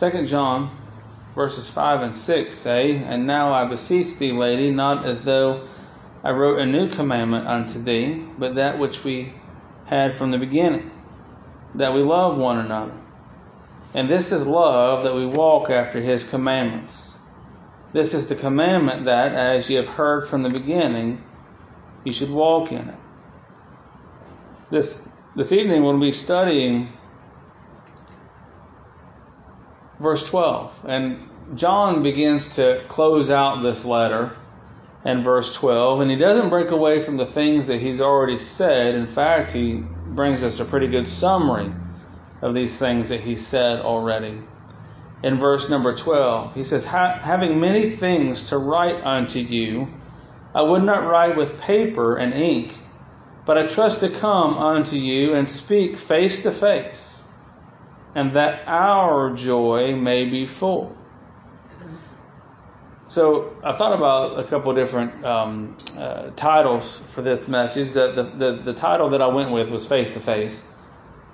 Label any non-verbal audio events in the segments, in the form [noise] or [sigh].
2 John verses 5 and 6 say, And now I beseech thee, lady, not as though I wrote a new commandment unto thee, but that which we had from the beginning, that we love one another. And this is love, that we walk after his commandments. This is the commandment that, as ye have heard from the beginning, you should walk in it. This, this evening, we'll be studying verse 12. And John begins to close out this letter in verse 12, and he doesn't break away from the things that he's already said. In fact, he brings us a pretty good summary of these things that he said already. In verse number 12, he says, Having many things to write unto you, I would not write with paper and ink, but I trust to come unto you and speak face to face and that our joy may be full. So I thought about a couple different um, uh, titles for this message. That the, the, the, title that I went with was Face to Face.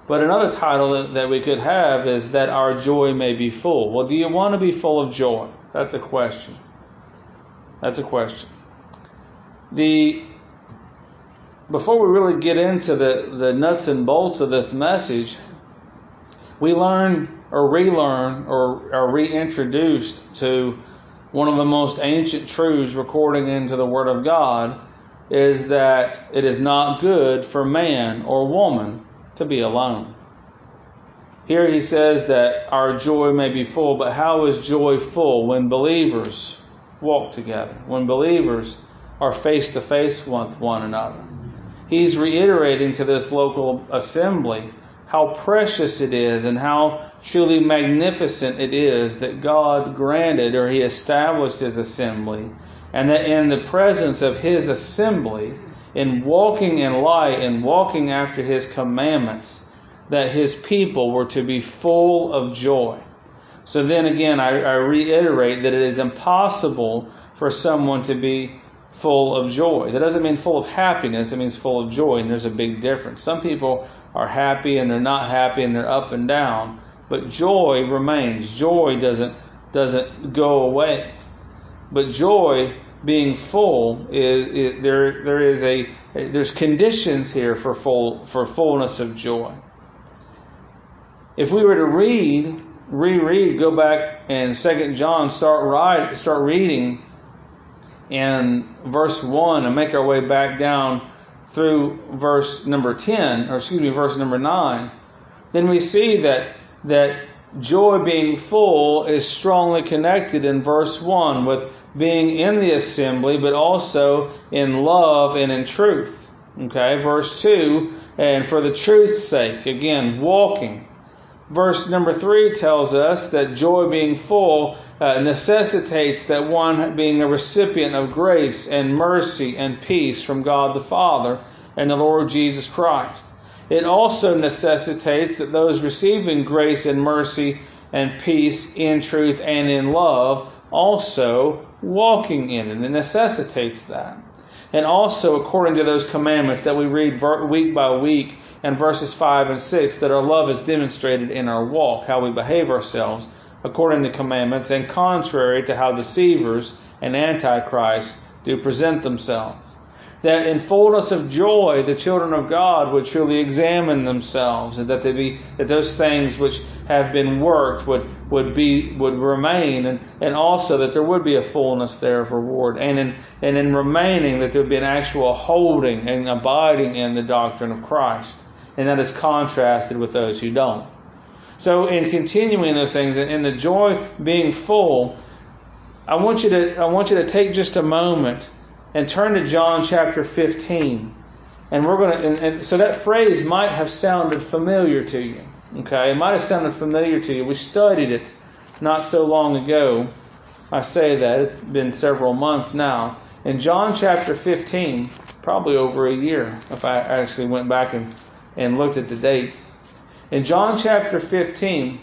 But another title that, that we could have is That Our Joy May Be Full. Well, do you want to be full of joy? That's a question. That's a question. The before we really get into the, the nuts and bolts of this message, we learn or relearn or are reintroduced to one of the most ancient truths recording into the Word of God is that it is not good for man or woman to be alone. Here he says that our joy may be full, but how is joy full? When believers walk together, when believers are face to face with one another. He's reiterating to this local assembly how precious it is and how truly magnificent it is that God granted or He established His assembly, and that in the presence of His assembly, in walking in light and walking after His commandments, that His people were to be full of joy. So then again, I, I reiterate that it is impossible for someone to be full of joy. That doesn't mean full of happiness, it means full of joy, and there's a big difference. Some people are happy and they're not happy and they're up and down, but joy remains. Joy doesn't doesn't go away. But joy being full is, is there there is a there's conditions here for full for fullness of joy. If we were to read, reread, go back and Second John, start right, start reading in verse one and make our way back down through verse number 10, or excuse me, verse number 9, then we see that, that joy being full is strongly connected in verse 1 with being in the assembly, but also in love and in truth. Okay, verse 2, and for the truth's sake, again, walking. Verse number 3 tells us that joy being full uh, necessitates that one being a recipient of grace and mercy and peace from God the Father and the Lord Jesus Christ. It also necessitates that those receiving grace and mercy and peace in truth and in love also walking in it. It necessitates that. And also, according to those commandments that we read week by week and verses 5 and 6, that our love is demonstrated in our walk, how we behave ourselves according to commandments, and contrary to how deceivers and antichrists do present themselves. That in fullness of joy the children of God would truly examine themselves, and that they be that those things which have been worked would would be would remain, and, and also that there would be a fullness there of reward, and in and in remaining that there would be an actual holding and abiding in the doctrine of Christ, and that is contrasted with those who don't. So in continuing those things, and in the joy being full, I want you to I want you to take just a moment and turn to John chapter 15. And we're going to, and, and, so that phrase might have sounded familiar to you. Okay, it might have sounded familiar to you. We studied it not so long ago. I say that it's been several months now. In John chapter 15, probably over a year, if I actually went back and, and looked at the dates. In John chapter 15,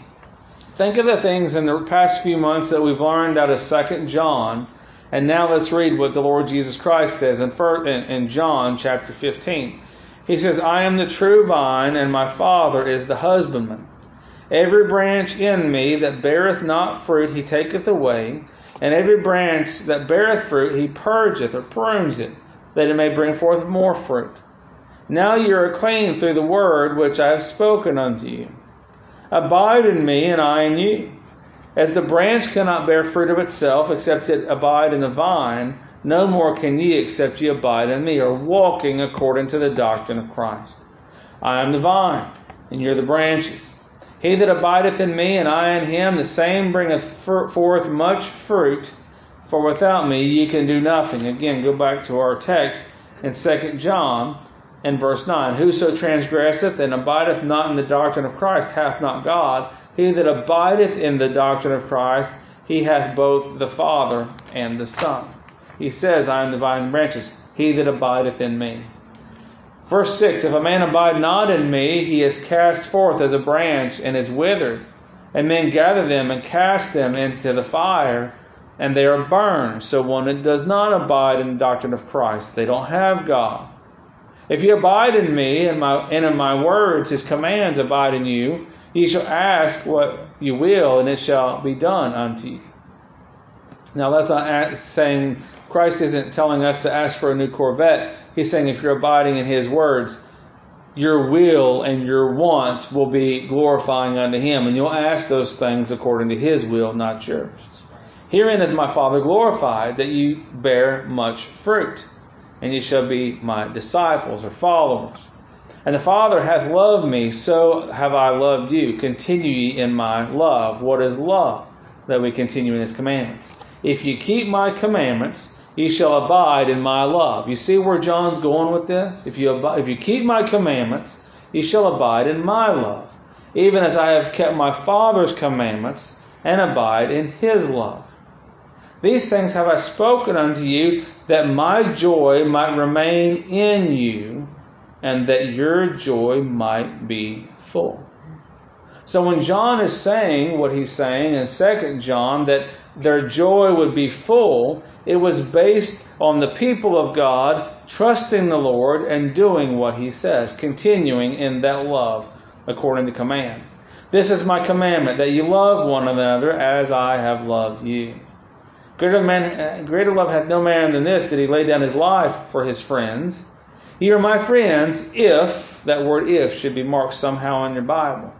think of the things in the past few months that we've learned out of Second John and now let's read what the Lord Jesus Christ says in, in John chapter 15. He says, I am the true vine, and my Father is the husbandman. Every branch in me that beareth not fruit, he taketh away. And every branch that beareth fruit, he purgeth or prunes it, that it may bring forth more fruit. Now you are clean through the word which I have spoken unto you. Abide in me, and I in you. As the branch cannot bear fruit of itself, except it abide in the vine, no more can ye except ye abide in me, or walking according to the doctrine of Christ. I am the vine, and ye are the branches. He that abideth in me, and I in him, the same bringeth forth much fruit, for without me ye can do nothing. Again, go back to our text in 2 John in verse 9. Whoso transgresseth and abideth not in the doctrine of Christ hath not God. He that abideth in the doctrine of Christ, he hath both the Father and the Son. He says, I am the vine branches. He that abideth in me. Verse 6 If a man abide not in me, he is cast forth as a branch and is withered. And men gather them and cast them into the fire, and they are burned. So one that does not abide in the doctrine of Christ, they don't have God. If you abide in me and, my, and in my words, his commands abide in you, ye shall ask what you will, and it shall be done unto you. Now, that's not saying Christ isn't telling us to ask for a new Corvette. He's saying if you're abiding in his words, your will and your want will be glorifying unto him, and you'll ask those things according to his will, not yours. Herein is my Father glorified, that you bear much fruit and ye shall be my disciples or followers. And the Father hath loved me, so have I loved you. Continue ye in my love. What is love? That we continue in his commandments. If ye keep my commandments, ye shall abide in my love. You see where John's going with this? If you, if you keep my commandments, ye shall abide in my love, even as I have kept my Father's commandments and abide in his love. These things have I spoken unto you, that my joy might remain in you, and that your joy might be full. So when John is saying what he's saying in 2 John, that their joy would be full, it was based on the people of God trusting the Lord and doing what he says, continuing in that love according to command. This is my commandment, that you love one another as I have loved you. Greater, man, uh, greater love hath no man than this, that he lay down his life for his friends. Ye are my friends, if, that word if should be marked somehow in your Bible.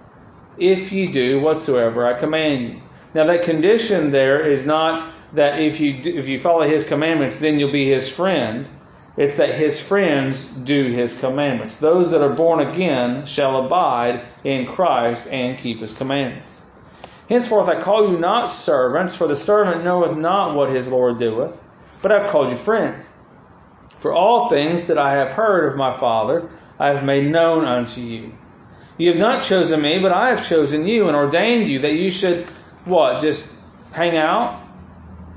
If ye do whatsoever I command you. Now that condition there is not that if you, do, if you follow his commandments, then you'll be his friend. It's that his friends do his commandments. Those that are born again shall abide in Christ and keep his commandments. Henceforth I call you not servants, for the servant knoweth not what his Lord doeth, but I have called you friends. For all things that I have heard of my Father I have made known unto you. You have not chosen me, but I have chosen you and ordained you that you should, what, just hang out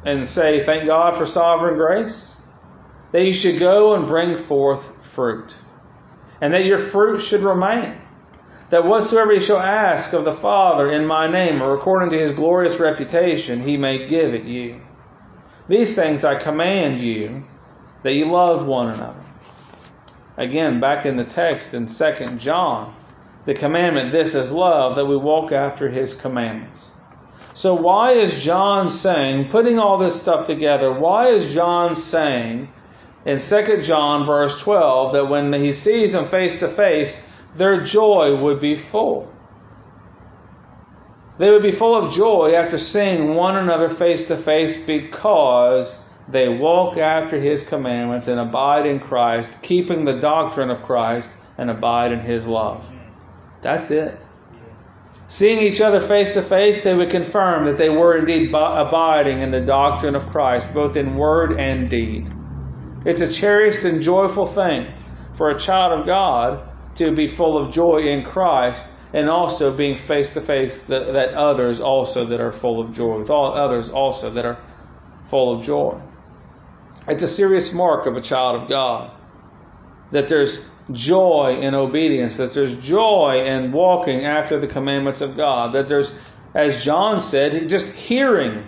and say, Thank God for sovereign grace? That you should go and bring forth fruit, and that your fruit should remain that whatsoever he shall ask of the Father in my name, or according to his glorious reputation, he may give it you. These things I command you, that you love one another. Again, back in the text in 2 John, the commandment, this is love, that we walk after his commandments. So, why is John saying, putting all this stuff together, why is John saying in 2 John verse 12 that when he sees him face to face, their joy would be full. They would be full of joy after seeing one another face to face because they walk after His commandments and abide in Christ, keeping the doctrine of Christ and abide in His love. That's it. Seeing each other face to face, they would confirm that they were indeed abiding in the doctrine of Christ, both in word and deed. It's a cherished and joyful thing for a child of God to be full of joy in Christ and also being face to face that others also that are full of joy, with all others also that are full of joy. It's a serious mark of a child of God that there's joy in obedience, that there's joy in walking after the commandments of God, that there's, as John said, just hearing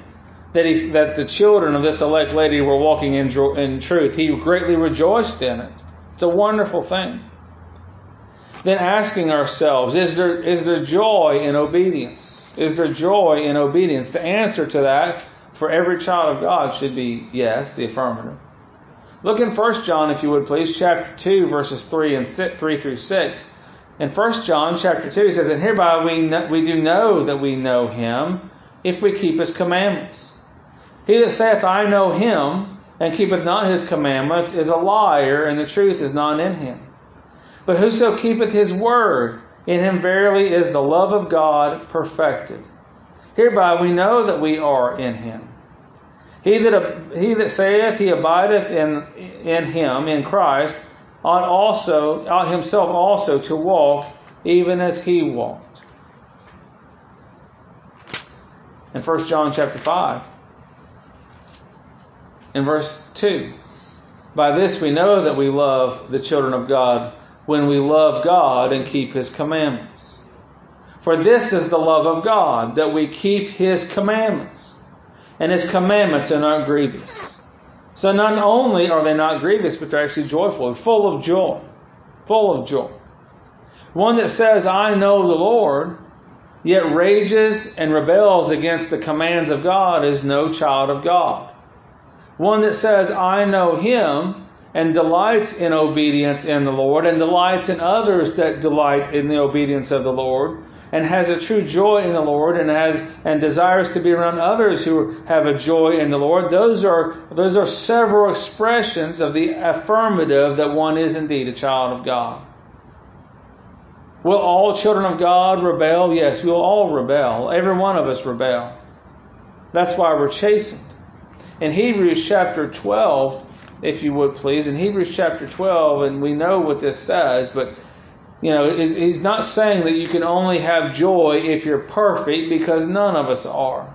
that he, that the children of this elect lady were walking in, in truth, he greatly rejoiced in it. It's a wonderful thing. Then asking ourselves, is there, is there joy in obedience? Is there joy in obedience? The answer to that for every child of God should be yes, the affirmative. Look in 1 John, if you would please, chapter 2, verses 3 and 6, 3 through 6. In 1 John chapter 2, he says, And hereby we, know, we do know that we know him, if we keep his commandments. He that saith, I know him, and keepeth not his commandments, is a liar, and the truth is not in him. But whoso keepeth his word, in him verily is the love of God perfected. Hereby we know that we are in him. He that, he that saith he abideth in, in him, in Christ, ought also ought himself also to walk even as he walked. In 1 John chapter 5, in verse 2, by this we know that we love the children of God when we love God and keep his commandments. For this is the love of God, that we keep his commandments. And his commandments are not grievous. So not only are they not grievous, but they're actually joyful, and full of joy. Full of joy. One that says, I know the Lord, yet rages and rebels against the commands of God is no child of God. One that says, I know him, and delights in obedience in the Lord, and delights in others that delight in the obedience of the Lord, and has a true joy in the Lord and has and desires to be around others who have a joy in the Lord. Those are those are several expressions of the affirmative that one is indeed a child of God. Will all children of God rebel? Yes, we will all rebel. Every one of us rebel. That's why we're chastened. In Hebrews chapter 12, if you would please, in Hebrews chapter 12, and we know what this says, but you know, he's not saying that you can only have joy if you're perfect because none of us are.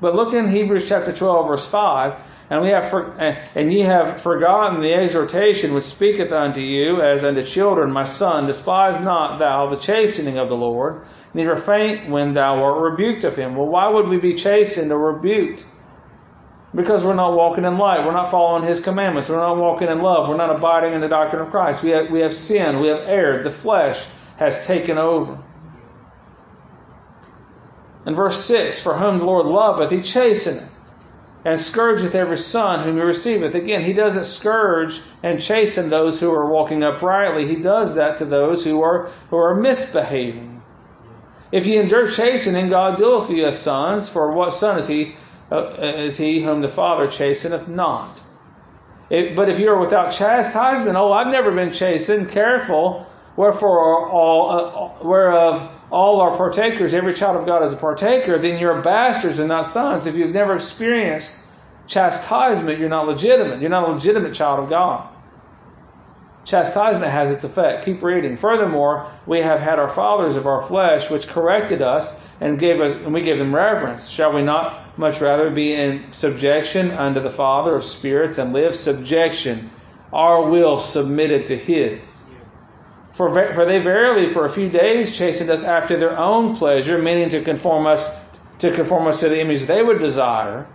But look in Hebrews chapter 12 verse 5, and we have for, and ye have forgotten the exhortation which speaketh unto you as unto children, my son, despise not thou the chastening of the Lord, neither faint when thou art rebuked of him. Well, why would we be chastened or rebuked? Because we're not walking in light. We're not following His commandments. We're not walking in love. We're not abiding in the doctrine of Christ. We have, we have sinned. We have erred. The flesh has taken over. In verse 6, For whom the Lord loveth, He chasteneth, and scourgeth every son whom He receiveth. Again, He doesn't scourge and chasten those who are walking uprightly. He does that to those who are, who are misbehaving. If ye endure chastening, God with you as sons. For what son is He is he whom the Father chasteneth not. It, but if you are without chastisement, oh, I've never been chastened, careful, wherefore all, uh, whereof all are partakers, every child of God is a partaker, then you're bastards and not sons. If you've never experienced chastisement, you're not legitimate. You're not a legitimate child of God. Chastisement has its effect. Keep reading. Furthermore, we have had our fathers of our flesh, which corrected us and gave us, and we gave them reverence. Shall we not much rather be in subjection unto the Father of spirits and live subjection, our will submitted to His? For, for they verily for a few days chastened us after their own pleasure, meaning to conform us to conform us to the image they would desire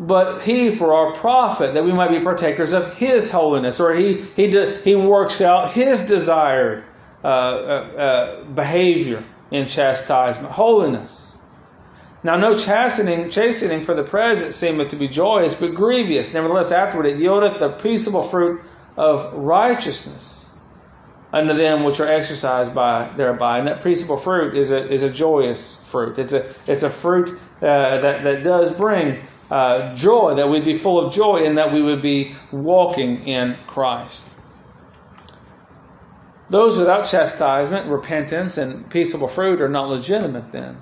but he for our profit, that we might be partakers of his holiness, or he he he works out his desired uh, uh, uh, behavior in chastisement, holiness. Now, no chastening, chastening for the present seemeth to be joyous, but grievous. Nevertheless, afterward it yieldeth the peaceable fruit of righteousness unto them which are exercised by thereby. And that peaceable fruit is a is a joyous fruit. It's a it's a fruit uh, that that does bring uh, joy, that we'd be full of joy, and that we would be walking in Christ. Those without chastisement, repentance, and peaceable fruit are not legitimate then.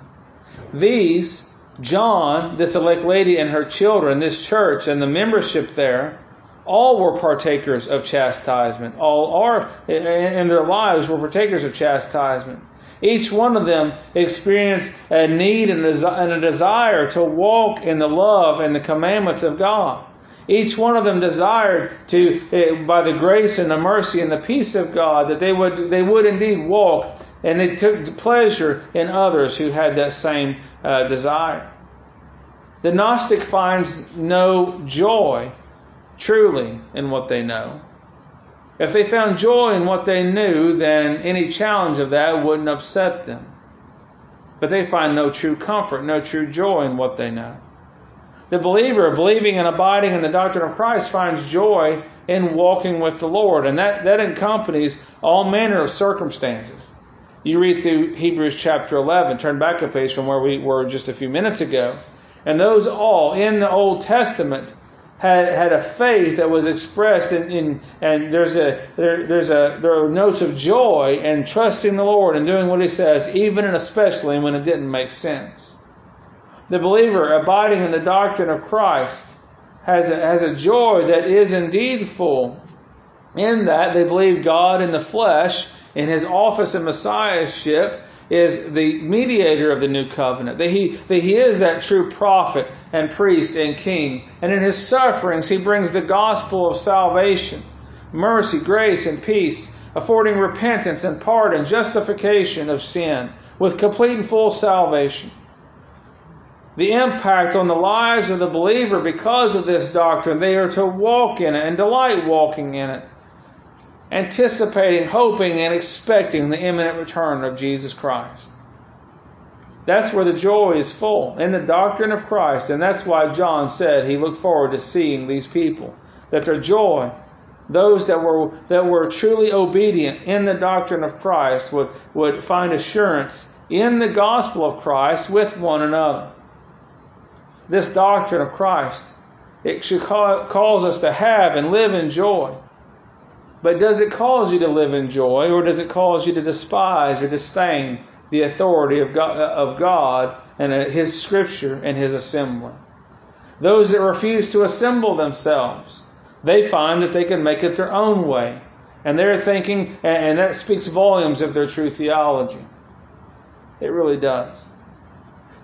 These, John, this elect lady and her children, this church, and the membership there, all were partakers of chastisement. All are, in their lives, were partakers of chastisement. Each one of them experienced a need and a desire to walk in the love and the commandments of God. Each one of them desired to, eh, by the grace and the mercy and the peace of God, that they would, they would indeed walk and they took pleasure in others who had that same uh, desire. The Gnostic finds no joy truly in what they know. If they found joy in what they knew, then any challenge of that wouldn't upset them. But they find no true comfort, no true joy in what they know. The believer, believing and abiding in the doctrine of Christ, finds joy in walking with the Lord, and that, that accompanies all manner of circumstances. You read through Hebrews chapter 11, turn back a page from where we were just a few minutes ago, and those all in the Old Testament had, had a faith that was expressed in, in and there's a there, there's a there are notes of joy and trusting the Lord and doing what He says, even and especially when it didn't make sense. The believer abiding in the doctrine of Christ has a, has a joy that is indeed full. In that they believe God in the flesh, in His office and messiahship, is the mediator of the new covenant, that he, that he is that true prophet and priest and king. And in his sufferings, he brings the gospel of salvation, mercy, grace, and peace, affording repentance and pardon, justification of sin, with complete and full salvation. The impact on the lives of the believer because of this doctrine, they are to walk in it and delight walking in it anticipating, hoping, and expecting the imminent return of Jesus Christ. That's where the joy is full, in the doctrine of Christ. And that's why John said he looked forward to seeing these people. That their joy, those that were, that were truly obedient in the doctrine of Christ, would, would find assurance in the gospel of Christ with one another. This doctrine of Christ, it should calls us to have and live in joy. But does it cause you to live in joy, or does it cause you to despise or disdain the authority of God, of God and uh, His Scripture and His assembly? Those that refuse to assemble themselves, they find that they can make it their own way. And they're thinking, and that speaks volumes of their true theology. It really does.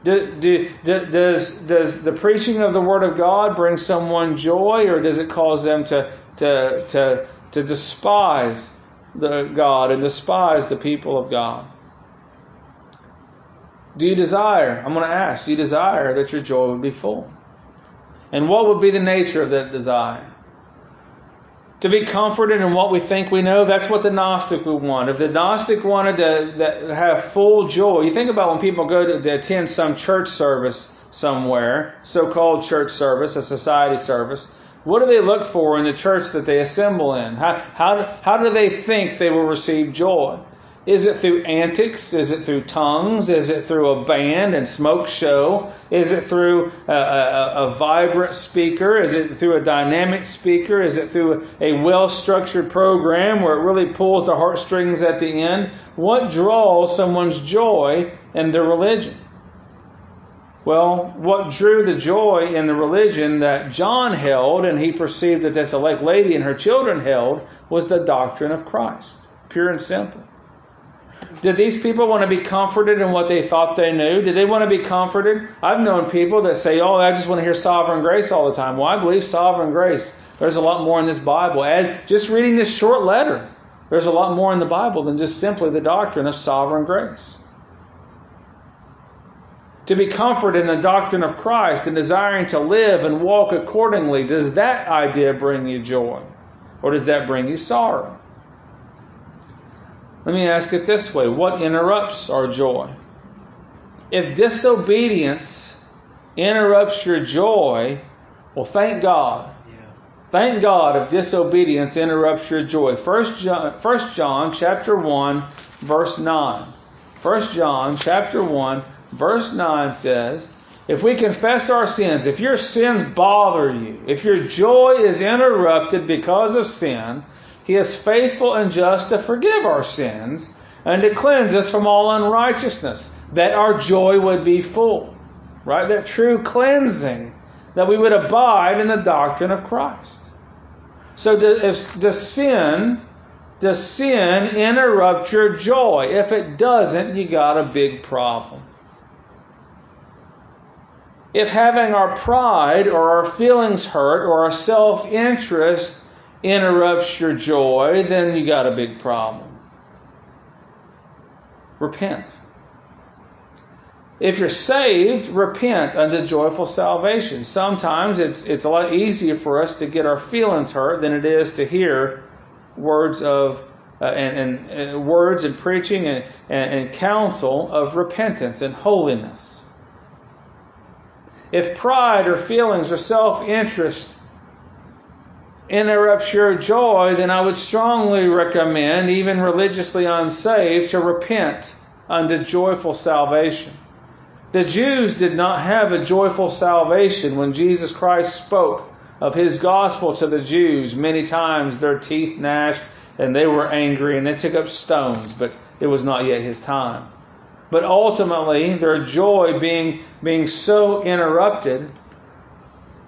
Do, do, does, does the preaching of the Word of God bring someone joy, or does it cause them to, to, to to despise the God and despise the people of God? Do you desire? I'm going to ask, do you desire that your joy would be full? And what would be the nature of that desire? To be comforted in what we think we know, that's what the Gnostic would want. If the Gnostic wanted to, have full joy, you think about when people go to, to attend some church service somewhere, so called church service, a society service, what do they look for in the church that they assemble in? How, how, how do they think they will receive joy? Is it through antics? Is it through tongues? Is it through a band and smoke show? Is it through a, a, a vibrant speaker? Is it through a dynamic speaker? Is it through a well structured program where it really pulls the heartstrings at the end? What draws someone's joy in their religion? Well, what drew the joy in the religion that John held and he perceived that this elect lady and her children held was the doctrine of Christ, pure and simple. Did these people want to be comforted in what they thought they knew? Did they want to be comforted? I've known people that say, Oh, I just want to hear sovereign grace all the time. Well, I believe sovereign grace. There's a lot more in this Bible. As just reading this short letter, there's a lot more in the Bible than just simply the doctrine of sovereign grace to be comforted in the doctrine of Christ and desiring to live and walk accordingly, does that idea bring you joy? Or does that bring you sorrow? Let me ask it this way what interrupts our joy? If disobedience interrupts your joy, well, thank God. Thank God if disobedience interrupts your joy. 1 John, 1 John chapter 1, verse 9. 1 John chapter 1, Verse 9 says, If we confess our sins, if your sins bother you, if your joy is interrupted because of sin, He is faithful and just to forgive our sins and to cleanse us from all unrighteousness, that our joy would be full. Right? That true cleansing, that we would abide in the doctrine of Christ. So, does sin does sin interrupt your joy? If it doesn't, you got a big problem if having our pride or our feelings hurt or our self interest interrupts your joy, then you got a big problem. Repent. If you're saved, repent unto joyful salvation. Sometimes it's, it's a lot easier for us to get our feelings hurt than it is to hear words of uh, and, and, and, words and preaching and, and, and counsel of repentance and holiness. If pride or feelings or self interest interrupts your joy, then I would strongly recommend, even religiously unsaved, to repent unto joyful salvation. The Jews did not have a joyful salvation when Jesus Christ spoke of his gospel to the Jews. Many times their teeth gnashed and they were angry and they took up stones, but it was not yet his time. But ultimately, their joy being, being so interrupted,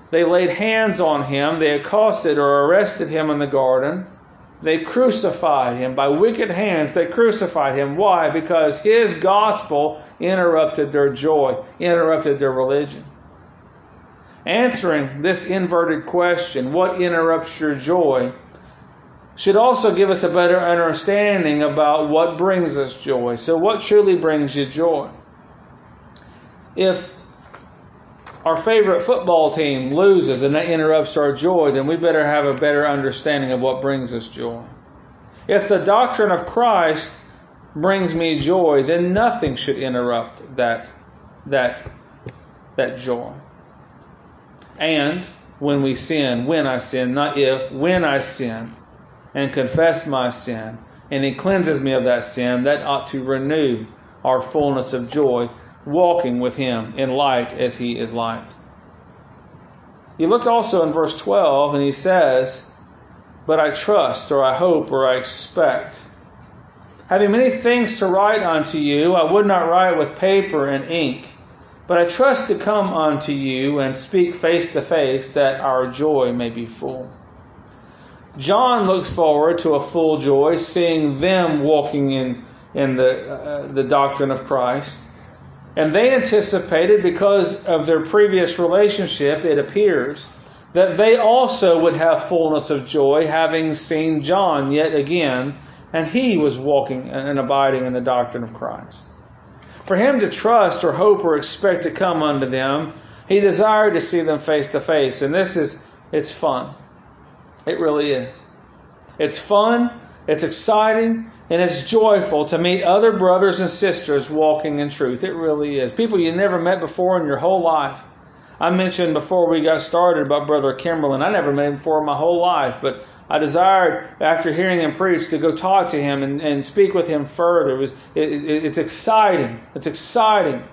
they laid hands on him, they accosted or arrested him in the garden, they crucified him. By wicked hands, they crucified him. Why? Because his gospel interrupted their joy, interrupted their religion. Answering this inverted question, what interrupts your joy, should also give us a better understanding about what brings us joy. So, what truly brings you joy? If our favorite football team loses and that interrupts our joy, then we better have a better understanding of what brings us joy. If the doctrine of Christ brings me joy, then nothing should interrupt that that that joy. And when we sin, when I sin, not if, when I sin, and confess my sin, and He cleanses me of that sin, that ought to renew our fullness of joy, walking with Him in light as He is light. You look also in verse 12, and He says, But I trust, or I hope, or I expect. Having many things to write unto you, I would not write with paper and ink, but I trust to come unto you and speak face to face, that our joy may be full. John looks forward to a full joy, seeing them walking in, in the, uh, the doctrine of Christ. And they anticipated, because of their previous relationship, it appears, that they also would have fullness of joy, having seen John yet again, and he was walking and abiding in the doctrine of Christ. For him to trust or hope or expect to come unto them, he desired to see them face to face. And this is, it's fun. It really is. It's fun, it's exciting, and it's joyful to meet other brothers and sisters walking in truth. It really is. People you never met before in your whole life. I mentioned before we got started about Brother Kimberlin. I never met him before in my whole life, but I desired, after hearing him preach, to go talk to him and, and speak with him further. It was, it, it, it's exciting. It's exciting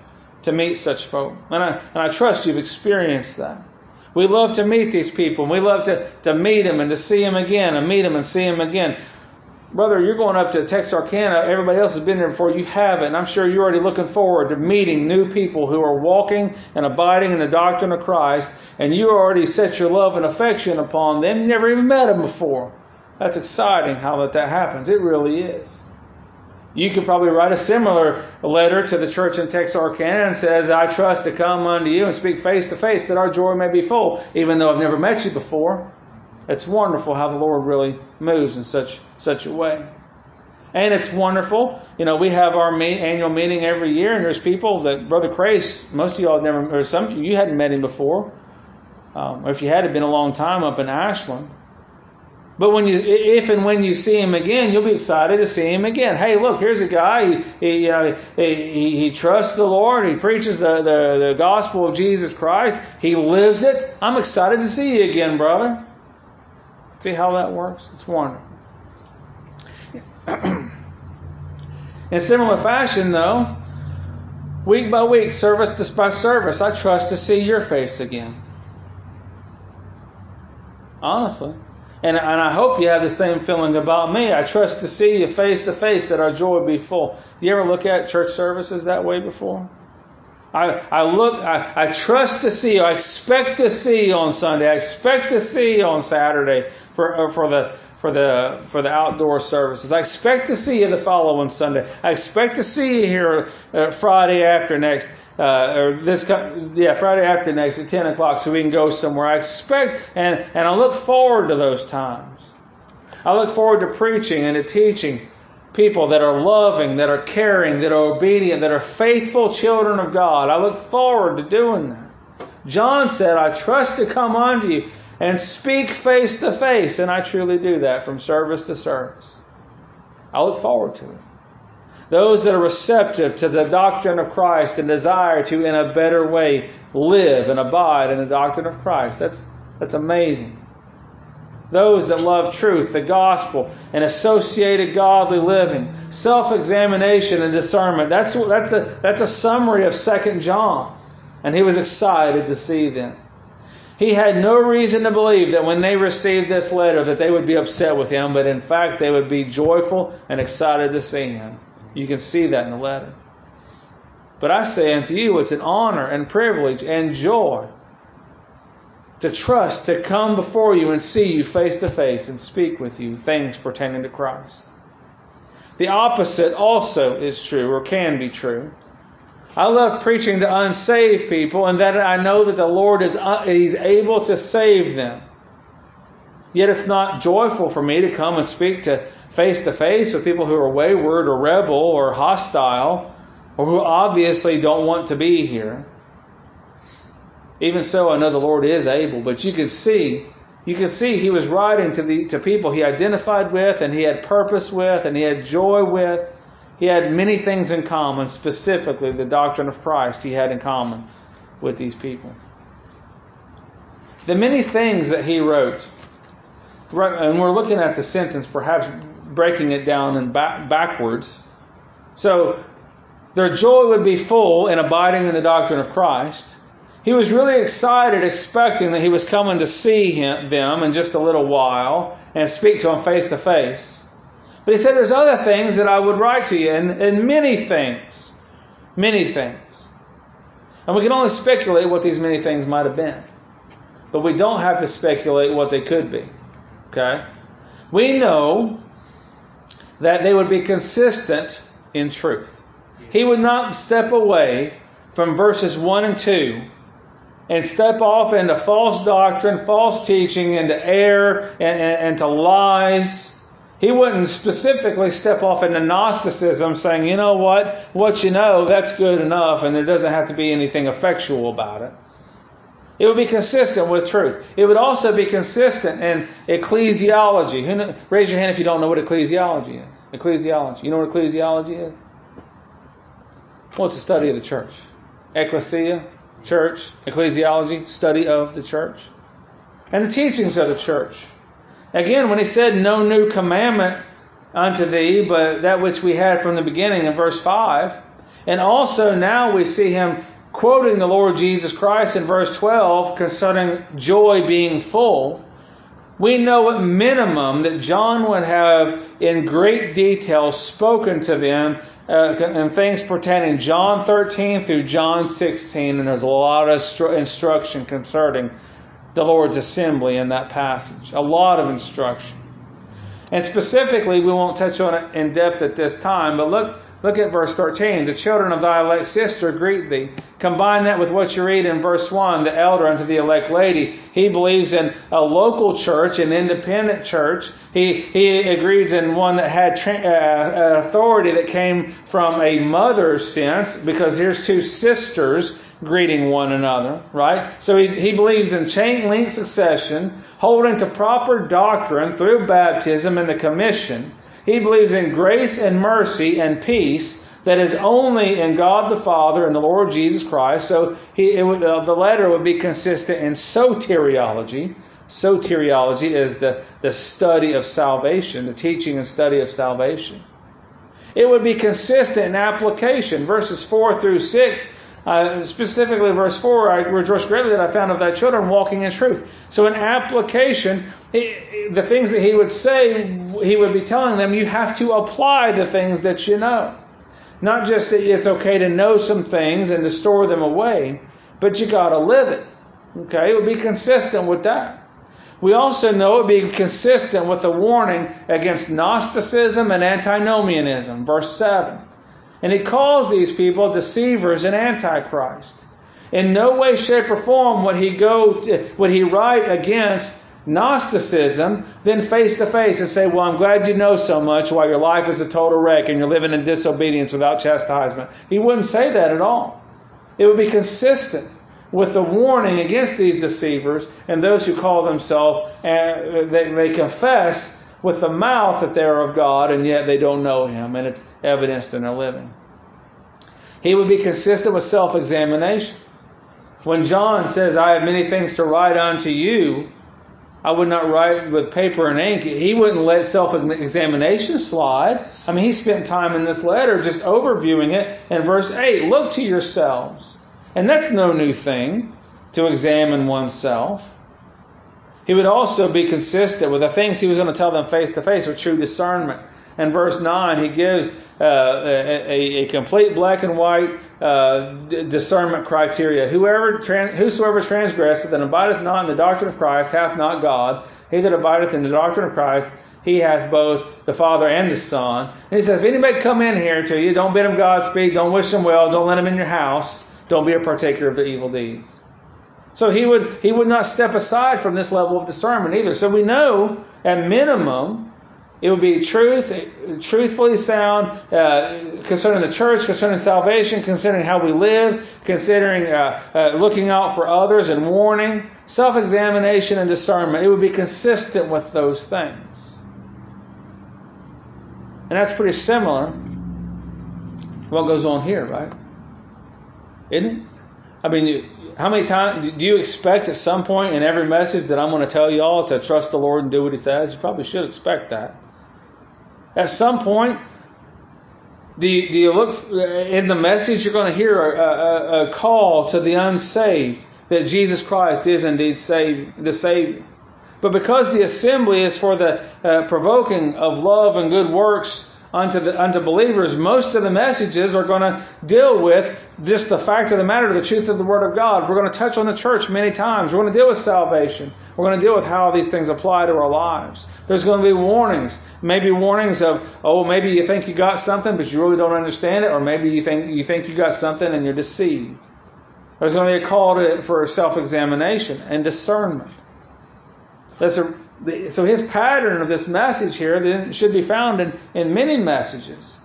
to meet such folk. And I, and I trust you've experienced that. We love to meet these people. We love to, to meet them and to see them again and meet them and see them again. Brother, you're going up to Texarkana. Everybody else has been there before. You haven't. I'm sure you're already looking forward to meeting new people who are walking and abiding in the doctrine of Christ. And you already set your love and affection upon them. You never even met them before. That's exciting how that, that happens. It really is. You could probably write a similar letter to the church in Texarkana and says, I trust to come unto you and speak face to face that our joy may be full, even though I've never met you before. It's wonderful how the Lord really moves in such such a way. And it's wonderful. You know, we have our annual meeting every year, and there's people that Brother Crace, most of y'all never, or some you hadn't met him before. Um, or if you had, it'd been a long time up in Ashland. But when you, if and when you see him again, you'll be excited to see him again. Hey, look, here's a guy. He, he you know, he, he trusts the Lord. He preaches the, the, the gospel of Jesus Christ. He lives it. I'm excited to see you again, brother. See how that works? It's wonderful. [clears throat] In similar fashion, though, week by week, service by service, I trust to see your face again. Honestly. And, and I hope you have the same feeling about me. I trust to see you face to face that our joy be full. Do you ever look at church services that way before? I, I look, I, I trust to see you. I expect to see you on Sunday. I expect to see you on Saturday for, uh, for the, for the, for the outdoor services. I expect to see you the following Sunday. I expect to see you here uh, Friday after next uh, or this yeah Friday after next at 10 o'clock so we can go somewhere. I expect and and I look forward to those times. I look forward to preaching and to teaching people that are loving, that are caring, that are obedient, that are faithful children of God. I look forward to doing that. John said, I trust to come unto you and speak face to face. And I truly do that from service to service. I look forward to it. Those that are receptive to the doctrine of Christ and desire to, in a better way, live and abide in the doctrine of Christ. That's, that's amazing. Those that love truth, the gospel, and associated godly living, self examination and discernment. That's, that's, a, that's a summary of 2 John. And he was excited to see them. He had no reason to believe that when they received this letter that they would be upset with him, but in fact they would be joyful and excited to see him. You can see that in the letter. But I say unto you, it's an honor and privilege and joy to trust to come before you and see you face to face and speak with you things pertaining to Christ. The opposite also is true or can be true. I love preaching to unsaved people and that I know that the Lord is uh, he's able to save them. Yet it's not joyful for me to come and speak to face to face with people who are wayward or rebel or hostile or who obviously don't want to be here. Even so, I know the Lord is able, but you can see, you can see he was writing to the to people he identified with and he had purpose with and he had joy with. He had many things in common, specifically the doctrine of Christ he had in common with these people. The many things that he wrote, and we're looking at the sentence, perhaps breaking it down and back, backwards. So, their joy would be full in abiding in the doctrine of Christ. He was really excited, expecting that he was coming to see him, them in just a little while and speak to them face to face. But he said, There's other things that I would write to you, and, and many things. Many things. And we can only speculate what these many things might have been. But we don't have to speculate what they could be. Okay? We know that they would be consistent in truth. He would not step away from verses 1 and 2 and step off into false doctrine, false teaching, into error, and, and, and to lies he wouldn't specifically step off into Gnosticism saying, you know what, what you know, that's good enough, and there doesn't have to be anything effectual about it. It would be consistent with truth. It would also be consistent in ecclesiology. raise your hand if you don't know what ecclesiology is. Ecclesiology. You know what ecclesiology is? Well, it's a study of the church. Ecclesia, church, ecclesiology, study of the church. And the teachings of the church. Again, when he said, No new commandment unto thee, but that which we had from the beginning in verse 5. And also now we see him quoting the Lord Jesus Christ in verse 12 concerning joy being full. We know at minimum that John would have in great detail spoken to them uh, and things pertaining John 13 through John 16, and there's a lot of stru- instruction concerning the Lord's assembly in that passage. A lot of instruction. And specifically, we won't touch on it in depth at this time, but look, look at verse 13. The children of thy elect sister greet thee. Combine that with what you read in verse 1, the elder unto the elect lady. He believes in a local church, an independent church. He, he agrees in one that had tra- uh, authority that came from a mother's sense, because here's two sisters greeting one another, right? So he, he believes in chain link succession, holding to proper doctrine through baptism and the commission. He believes in grace and mercy and peace that is only in God the Father and the Lord Jesus Christ. So he, would, uh, the letter would be consistent in soteriology. Soteriology is the, the study of salvation, the teaching and study of salvation. It would be consistent in application. Verses 4 through 6 uh, specifically, verse 4, I rejoice greatly that I found of thy children walking in truth. So, in application, he, the things that he would say, he would be telling them, you have to apply the things that you know. Not just that it's okay to know some things and to store them away, but you got to live it. Okay? It would be consistent with that. We also know it would be consistent with the warning against Gnosticism and antinomianism. Verse 7. And he calls these people deceivers and antichrist. In no way, shape, or form would he go would he write against Gnosticism, then face to face and say, Well, I'm glad you know so much while your life is a total wreck and you're living in disobedience without chastisement. He wouldn't say that at all. It would be consistent with the warning against these deceivers and those who call themselves, and they, they confess with the mouth that they are of God, and yet they don't know Him, and it's evidenced in their living. He would be consistent with self examination. When John says, I have many things to write unto you, I would not write with paper and ink. He wouldn't let self examination slide. I mean, he spent time in this letter just overviewing it. In verse 8, look to yourselves. And that's no new thing to examine oneself. He would also be consistent with the things he was going to tell them face to face with true discernment. In verse 9, he gives uh, a, a, complete black and white uh, discernment criteria. Whoever, whosoever transgresseth and abideth not in the doctrine of Christ hath not God. He that abideth in the doctrine of Christ, he hath both the Father and the Son. And he says, if anybody come in here to you, don't bid him Godspeed, don't wish him well, don't let him in your house, don't be a partaker of their evil deeds. So he would he would not step aside from this level of discernment either. So we know at minimum it would be truth, truthfully sound uh, concerning the church, concerning salvation, concerning how we live, considering uh, uh, looking out for others and warning, self-examination and discernment. It would be consistent with those things, and that's pretty similar. What goes on here, right? Isn't it? I mean, how many times do you expect at some point in every message that I'm going to tell you all to trust the Lord and do what He says? You probably should expect that. At some point, do you, do you look in the message? You're going to hear a, a, a call to the unsaved that Jesus Christ is indeed save, the Savior. But because the assembly is for the uh, provoking of love and good works unto, the, unto believers, most of the messages are going to deal with just the fact of the matter, the truth of the Word of God. We're going to touch on the church many times. We're going to deal with salvation. We're going to deal with how these things apply to our lives. There's going to be warnings. Maybe warnings of, oh, maybe you think you got something, but you really don't understand it, or maybe you think you think you got something and you're deceived. There's going to be a call to, for self-examination and discernment. That's a so his pattern of this message here then should be found in, in many messages.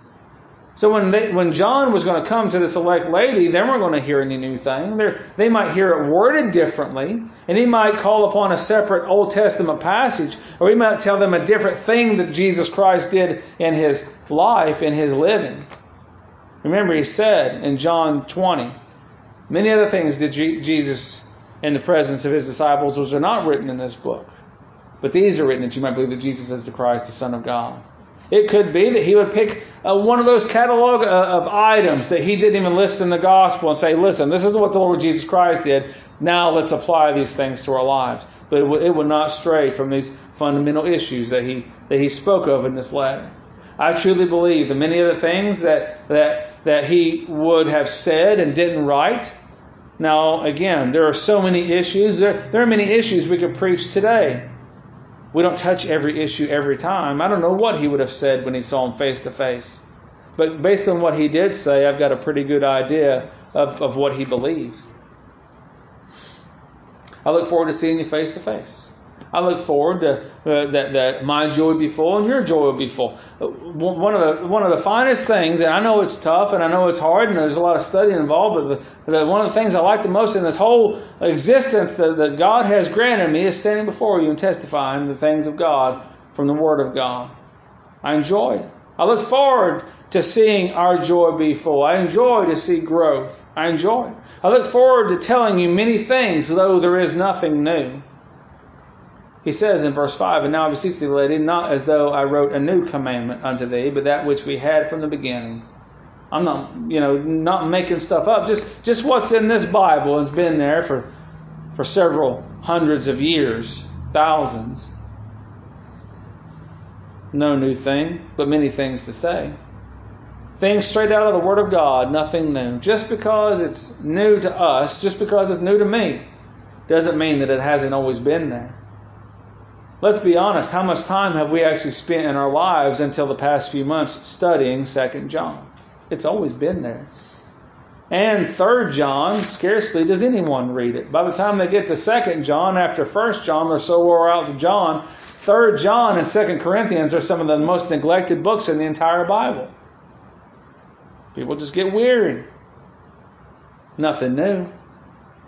So when they, when John was going to come to this elect lady, they weren't going to hear any new thing. They're, they might hear it worded differently, and he might call upon a separate Old Testament passage, or he might tell them a different thing that Jesus Christ did in his life, in his living. Remember, he said in John 20, many other things did Jesus in the presence of his disciples, which are not written in this book. But these are written that you might believe that Jesus is the Christ, the Son of God. It could be that he would pick uh, one of those catalog uh, of items that he didn't even list in the gospel and say, listen, this is what the Lord Jesus Christ did. Now let's apply these things to our lives. But it would, it not stray from these fundamental issues that he, that he spoke of in this letter. I truly believe that many of the things that, that, that he would have said and didn't write. Now, again, there are so many issues. There, there are many issues we could preach today. We don't touch every issue every time. I don't know what he would have said when he saw him face to face. But based on what he did say, I've got a pretty good idea of, of what he believed. I look forward to seeing you face to face. I look forward to uh, that that my joy be full and your joy will be full. One of the one of the finest things, and I know it's tough and I know it's hard and there's a lot of study involved, but the, the, one of the things I like the most in this whole existence that, that God has granted me is standing before you and testifying the things of God from the Word of God. I enjoy it. I look forward to seeing our joy be full. I enjoy to see growth. I enjoy it. I look forward to telling you many things, though there is nothing new. He says in verse 5, And now I beseech thee, lady, not as though I wrote a new commandment unto thee, but that which we had from the beginning. I'm not, you know, not making stuff up. Just, just what's in this Bible it's been there for, for several hundreds of years, thousands. No new thing, but many things to say. Things straight out of the Word of God, nothing new. Just because it's new to us, just because it's new to me, doesn't mean that it hasn't always been there. Let's be honest, how much time have we actually spent in our lives until the past few months studying 2 John? It's always been there. And 3 John, scarcely does anyone read it. By the time they get to 2 John, after 1 John, they're so wore out to John. 3 John and 2 Corinthians are some of the most neglected books in the entire Bible. People just get weary. Nothing new.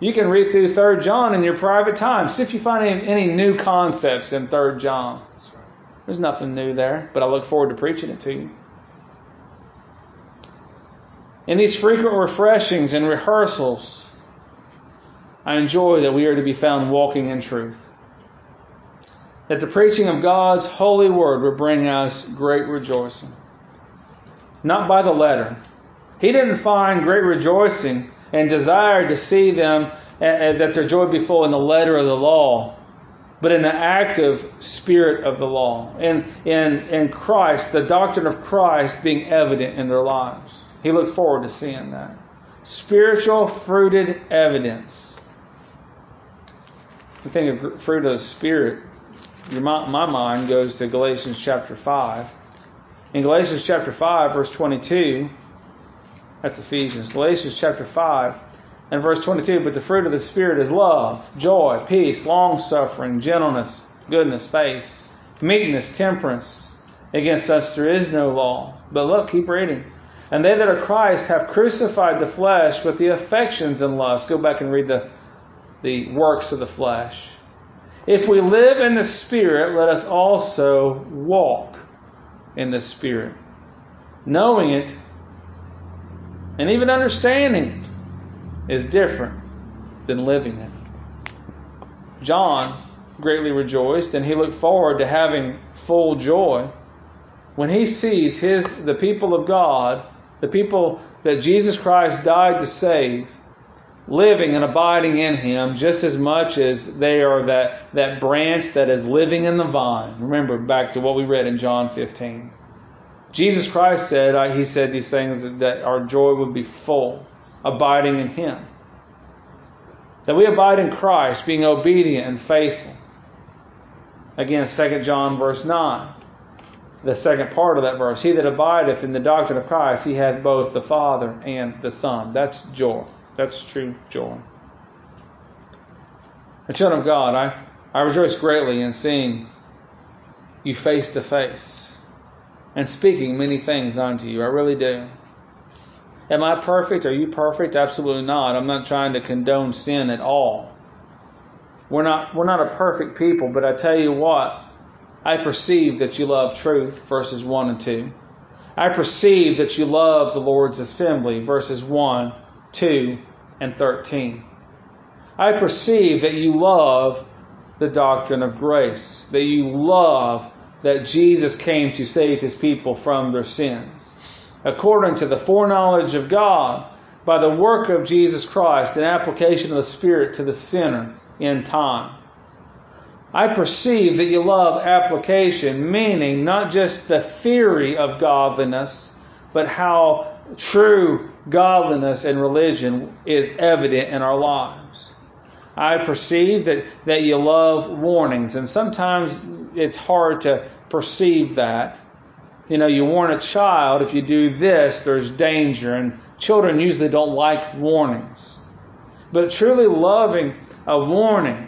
You can read through Third John in your private time. See if you find any, any new concepts in Third John. There's nothing new there, but I look forward to preaching it to you. In these frequent refreshings and rehearsals, I enjoy that we are to be found walking in truth. That the preaching of God's holy word will bring us great rejoicing. Not by the letter. He didn't find great rejoicing and desire to see them, uh, that their joy be full in the letter of the law, but in the active spirit of the law. In, in, in Christ, the doctrine of Christ being evident in their lives. He looked forward to seeing that. Spiritual fruited evidence. The thing of fruit of the Spirit, my, my mind goes to Galatians chapter 5. In Galatians chapter 5, verse 22, that's Ephesians. Galatians chapter 5 and verse 22. But the fruit of the Spirit is love, joy, peace, long suffering, gentleness, goodness, faith, meekness, temperance. Against us there is no law. But look, keep reading. And they that are Christ have crucified the flesh with the affections and lusts. Go back and read the, the works of the flesh. If we live in the Spirit, let us also walk in the Spirit. Knowing it and even understanding it is different than living it. John greatly rejoiced and he looked forward to having full joy when he sees his the people of God, the people that Jesus Christ died to save, living and abiding in him just as much as they are that, that branch that is living in the vine. Remember back to what we read in John 15. Jesus Christ said, uh, He said these things that our joy would be full, abiding in Him. That we abide in Christ, being obedient and faithful. Again, 2 John verse 9. The second part of that verse. He that abideth in the doctrine of Christ, he hath both the Father and the Son. That's joy. That's true joy. The children of God, I, I rejoice greatly in seeing you face to face and speaking many things unto you. I really do. Am I perfect? Are you perfect? Absolutely not. I'm not trying to condone sin at all. We're not we're not a perfect people, but I tell you what, I perceive that you love truth, verses 1 and 2. I perceive that you love the Lord's assembly, verses 1, 2, and 13. I perceive that you love the doctrine of grace, that you love that Jesus came to save his people from their sins. According to the foreknowledge of God, by the work of Jesus Christ and application of the Spirit to the sinner in time. I perceive that you love application, meaning not just the theory of godliness, but how true godliness and religion is evident in our lives. I perceive that, that you love warnings, and sometimes it's hard to perceive that. You know, you warn a child if you do this, there's danger, and children usually don't like warnings. But truly loving a warning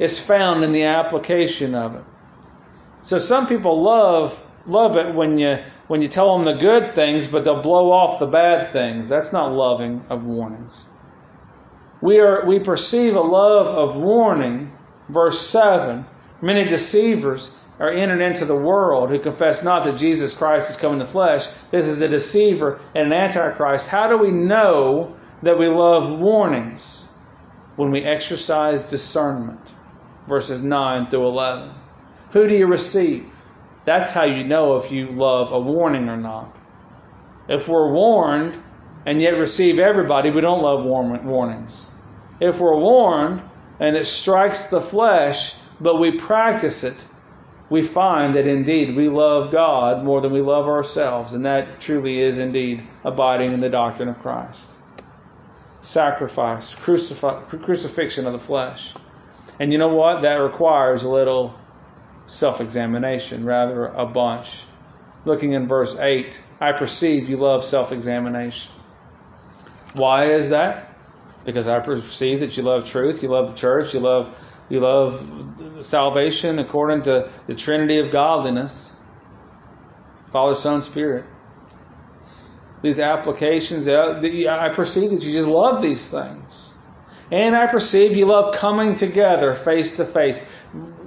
is found in the application of it. So some people love love it when you when you tell them the good things, but they'll blow off the bad things. That's not loving of warnings. We are we perceive a love of warning, verse seven. Many deceivers are entered into the world who confess not that Jesus Christ is come in the flesh. This is a deceiver and an antichrist. How do we know that we love warnings? When we exercise discernment. Verses 9 through 11. Who do you receive? That's how you know if you love a warning or not. If we're warned and yet receive everybody, we don't love warnings. If we're warned and it strikes the flesh, but we practice it, we find that indeed we love God more than we love ourselves, and that truly is indeed abiding in the doctrine of Christ. Sacrifice, crucifixion of the flesh. And you know what? That requires a little self examination, rather a bunch. Looking in verse 8, I perceive you love self examination. Why is that? Because I perceive that you love truth, you love the church, you love you love salvation according to the Trinity of godliness Father, Son, Spirit. These applications, uh, I perceive that you just love these things. And I perceive you love coming together face to face.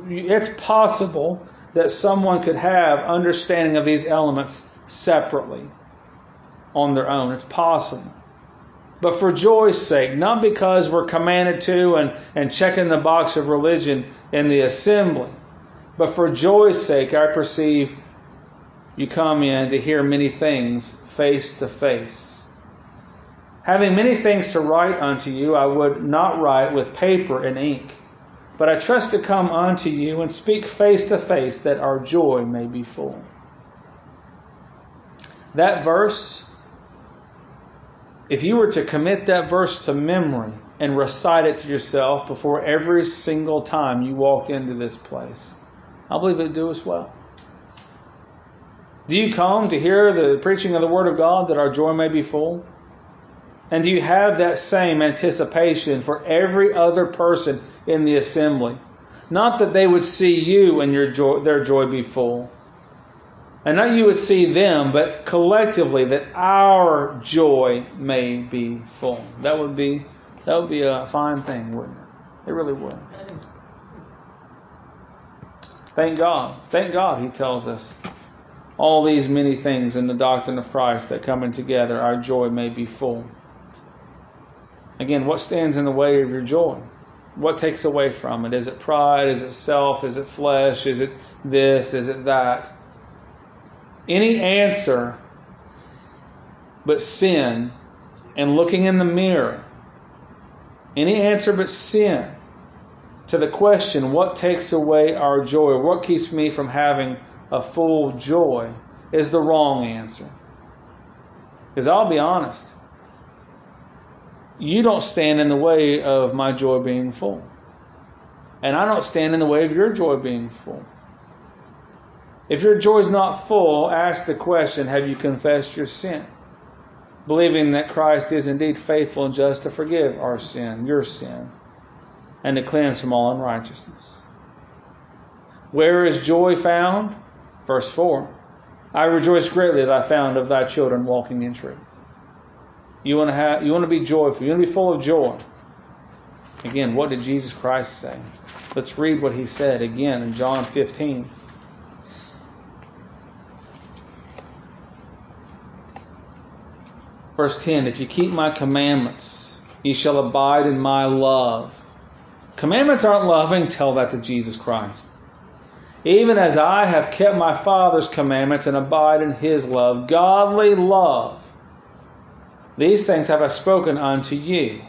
It's possible that someone could have understanding of these elements separately on their own. It's possible. But for joy's sake, not because we're commanded to and, and checking the box of religion in the assembly, but for joy's sake, I perceive you come in to hear many things face to face. Having many things to write unto you, I would not write with paper and ink, but I trust to come unto you and speak face to face that our joy may be full. That verse, if you were to commit that verse to memory and recite it to yourself before every single time you walked into this place, I believe it would do us well. Do you come to hear the preaching of the Word of God that our joy may be full? And do you have that same anticipation for every other person in the assembly? Not that they would see you and your joy, their joy be full. And not you would see them, but collectively that our joy may be full. That would be that would be a fine thing, wouldn't it? It really would. Thank God. Thank God he tells us all these many things in the doctrine of Christ that coming together our joy may be full. Again, what stands in the way of your joy? What takes away from it? Is it pride? Is it self? Is it flesh? Is it this? Is it that? Any answer but sin and looking in the mirror, any answer but sin to the question, what takes away our joy? What keeps me from having a full joy? is the wrong answer. Because I'll be honest, you don't stand in the way of my joy being full. And I don't stand in the way of your joy being full. If your joy is not full, ask the question Have you confessed your sin? Believing that Christ is indeed faithful and just to forgive our sin, your sin, and to cleanse from all unrighteousness. Where is joy found? Verse 4 I rejoice greatly that I found of thy children walking in truth. You want to have, you want to be joyful. You want to be full of joy. Again, what did Jesus Christ say? Let's read what he said again in John 15. Verse 10 If you keep my commandments, ye shall abide in my love. Commandments aren't loving, tell that to Jesus Christ. Even as I have kept my Father's commandments and abide in his love, godly love these things have I spoken unto you,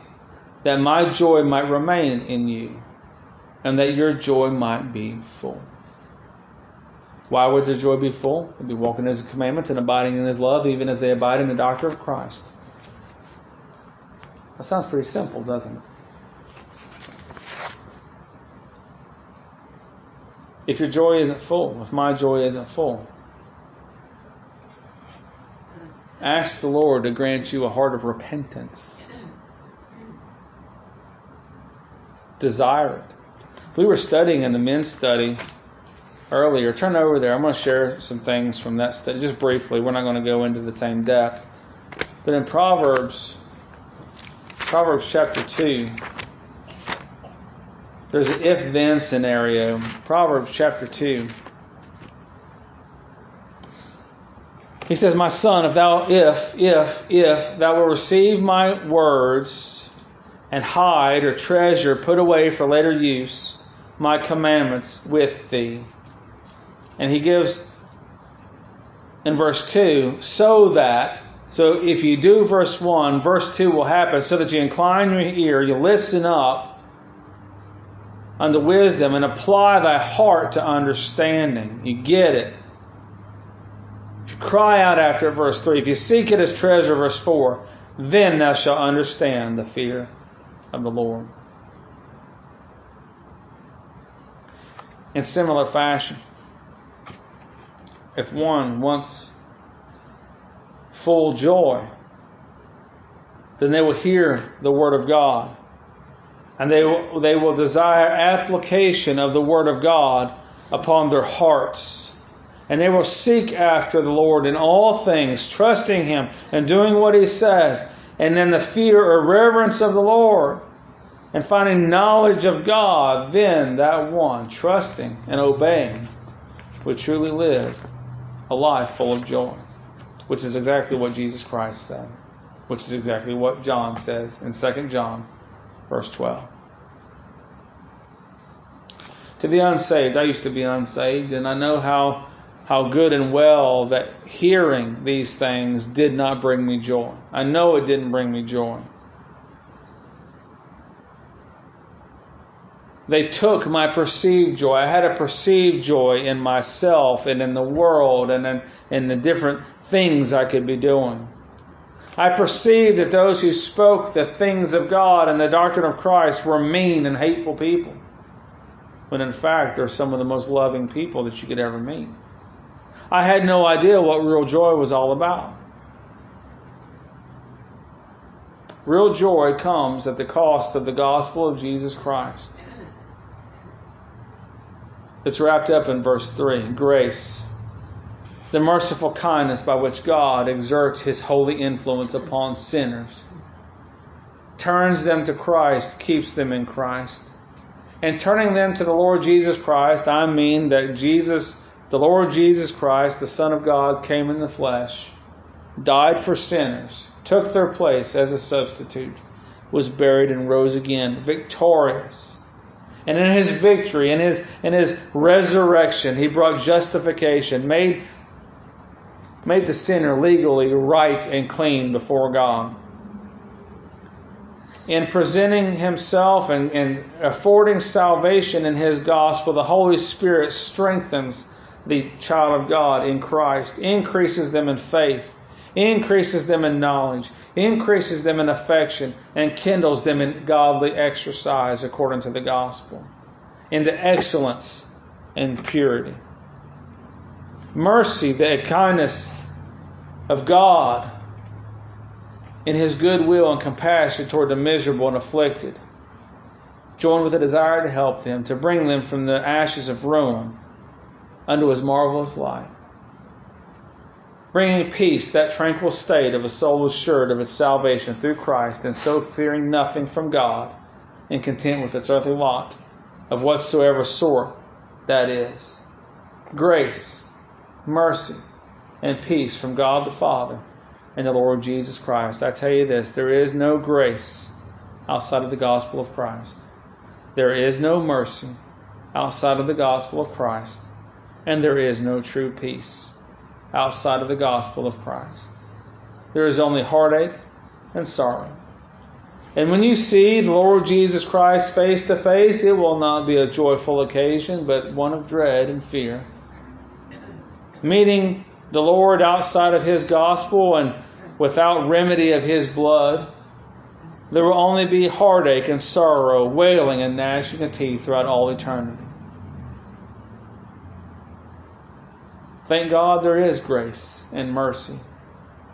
that my joy might remain in you, and that your joy might be full. Why would their joy be full? They'd be walking in his commandments and abiding in his love, even as they abide in the doctrine of Christ. That sounds pretty simple, doesn't it? If your joy isn't full, if my joy isn't full, Ask the Lord to grant you a heart of repentance. Desire it. We were studying in the men's study earlier. Turn over there. I'm going to share some things from that study just briefly. We're not going to go into the same depth. But in Proverbs, Proverbs chapter 2, there's an if then scenario. Proverbs chapter 2. He says, My son, if thou, if, if, if thou will receive my words and hide or treasure, put away for later use my commandments with thee. And he gives in verse 2, so that, so if you do verse 1, verse 2 will happen, so that you incline your ear, you listen up unto wisdom and apply thy heart to understanding. You get it If you cry out after it, verse 3. If you seek it as treasure, verse 4, then thou shalt understand the fear of the Lord. In similar fashion, if one wants full joy, then they will hear the Word of God. And they will, they will desire application of the Word of God upon their hearts and they will seek after the Lord in all things, trusting Him and doing what He says. And then the fear or reverence of the Lord and finding knowledge of God, then that one, trusting and obeying, would truly live a life full of joy, which is exactly what Jesus Christ said, which is exactly what John says in 2 John, verse 12. To the unsaved, I used to be unsaved, and I know how how good and well that hearing these things did not bring me joy. I know it didn't bring me joy. They took my perceived joy. I had a perceived joy in myself and in the world and in, in the different things I could be doing. I perceived that those who spoke the things of God and the doctrine of Christ were mean and hateful people. When in fact, they're some of the most loving people that you could ever meet. I had no idea what real joy was all about. Real joy comes at the cost of the gospel of Jesus Christ. It's wrapped up in verse 3 grace, the merciful kindness by which God exerts his holy influence upon sinners, turns them to Christ, keeps them in Christ. And turning them to the Lord Jesus Christ, I mean that Jesus, the Lord Jesus Christ, the Son of God, came in the flesh, died for sinners, took their place as a substitute, was buried, and rose again, victorious and in his victory, in his, in his resurrection, he brought justification, made, made the sinner legally right and clean before God. In presenting himself and, and affording salvation in his gospel, the Holy Spirit strengthens the child of God in Christ, increases them in faith, increases them in knowledge, increases them in affection, and kindles them in godly exercise according to the gospel, into excellence and purity. Mercy, the kindness of God in His goodwill and compassion toward the miserable and afflicted, joined with a desire to help them, to bring them from the ashes of ruin unto His marvelous light bringing peace, that tranquil state of a soul assured of its salvation through Christ, and so fearing nothing from God, and content with its earthly lot, of whatsoever sort that is. Grace, mercy, and peace from God the Father and the Lord Jesus Christ. I tell you this there is no grace outside of the gospel of Christ, there is no mercy outside of the gospel of Christ, and there is no true peace outside of the gospel of Christ. There is only heartache and sorrow. And when you see the Lord Jesus Christ face to face, it will not be a joyful occasion, but one of dread and fear. Meeting the Lord outside of His gospel and without remedy of His blood, there will only be heartache and sorrow, wailing and gnashing of teeth throughout all eternity. Thank God there is grace and mercy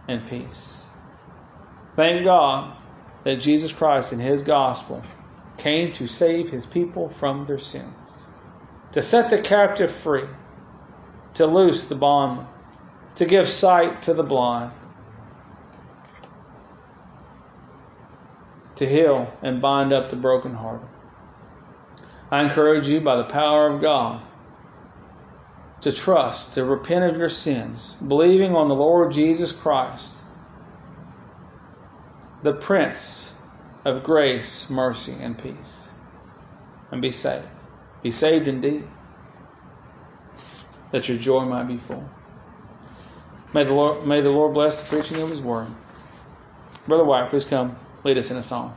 and peace. Thank God that Jesus Christ in His gospel came to save His people from their sins, to set the captive free, to loose the bondman, to give sight to the blind, to heal and bind up the brokenhearted. I encourage you by the power of God to trust, to repent of your sins, believing on the Lord Jesus Christ, the Prince of grace, mercy, and peace, and be saved. Be saved indeed, that your joy might be full. May the Lord, may the Lord bless the preaching of His word. Brother White, please come lead us in a song.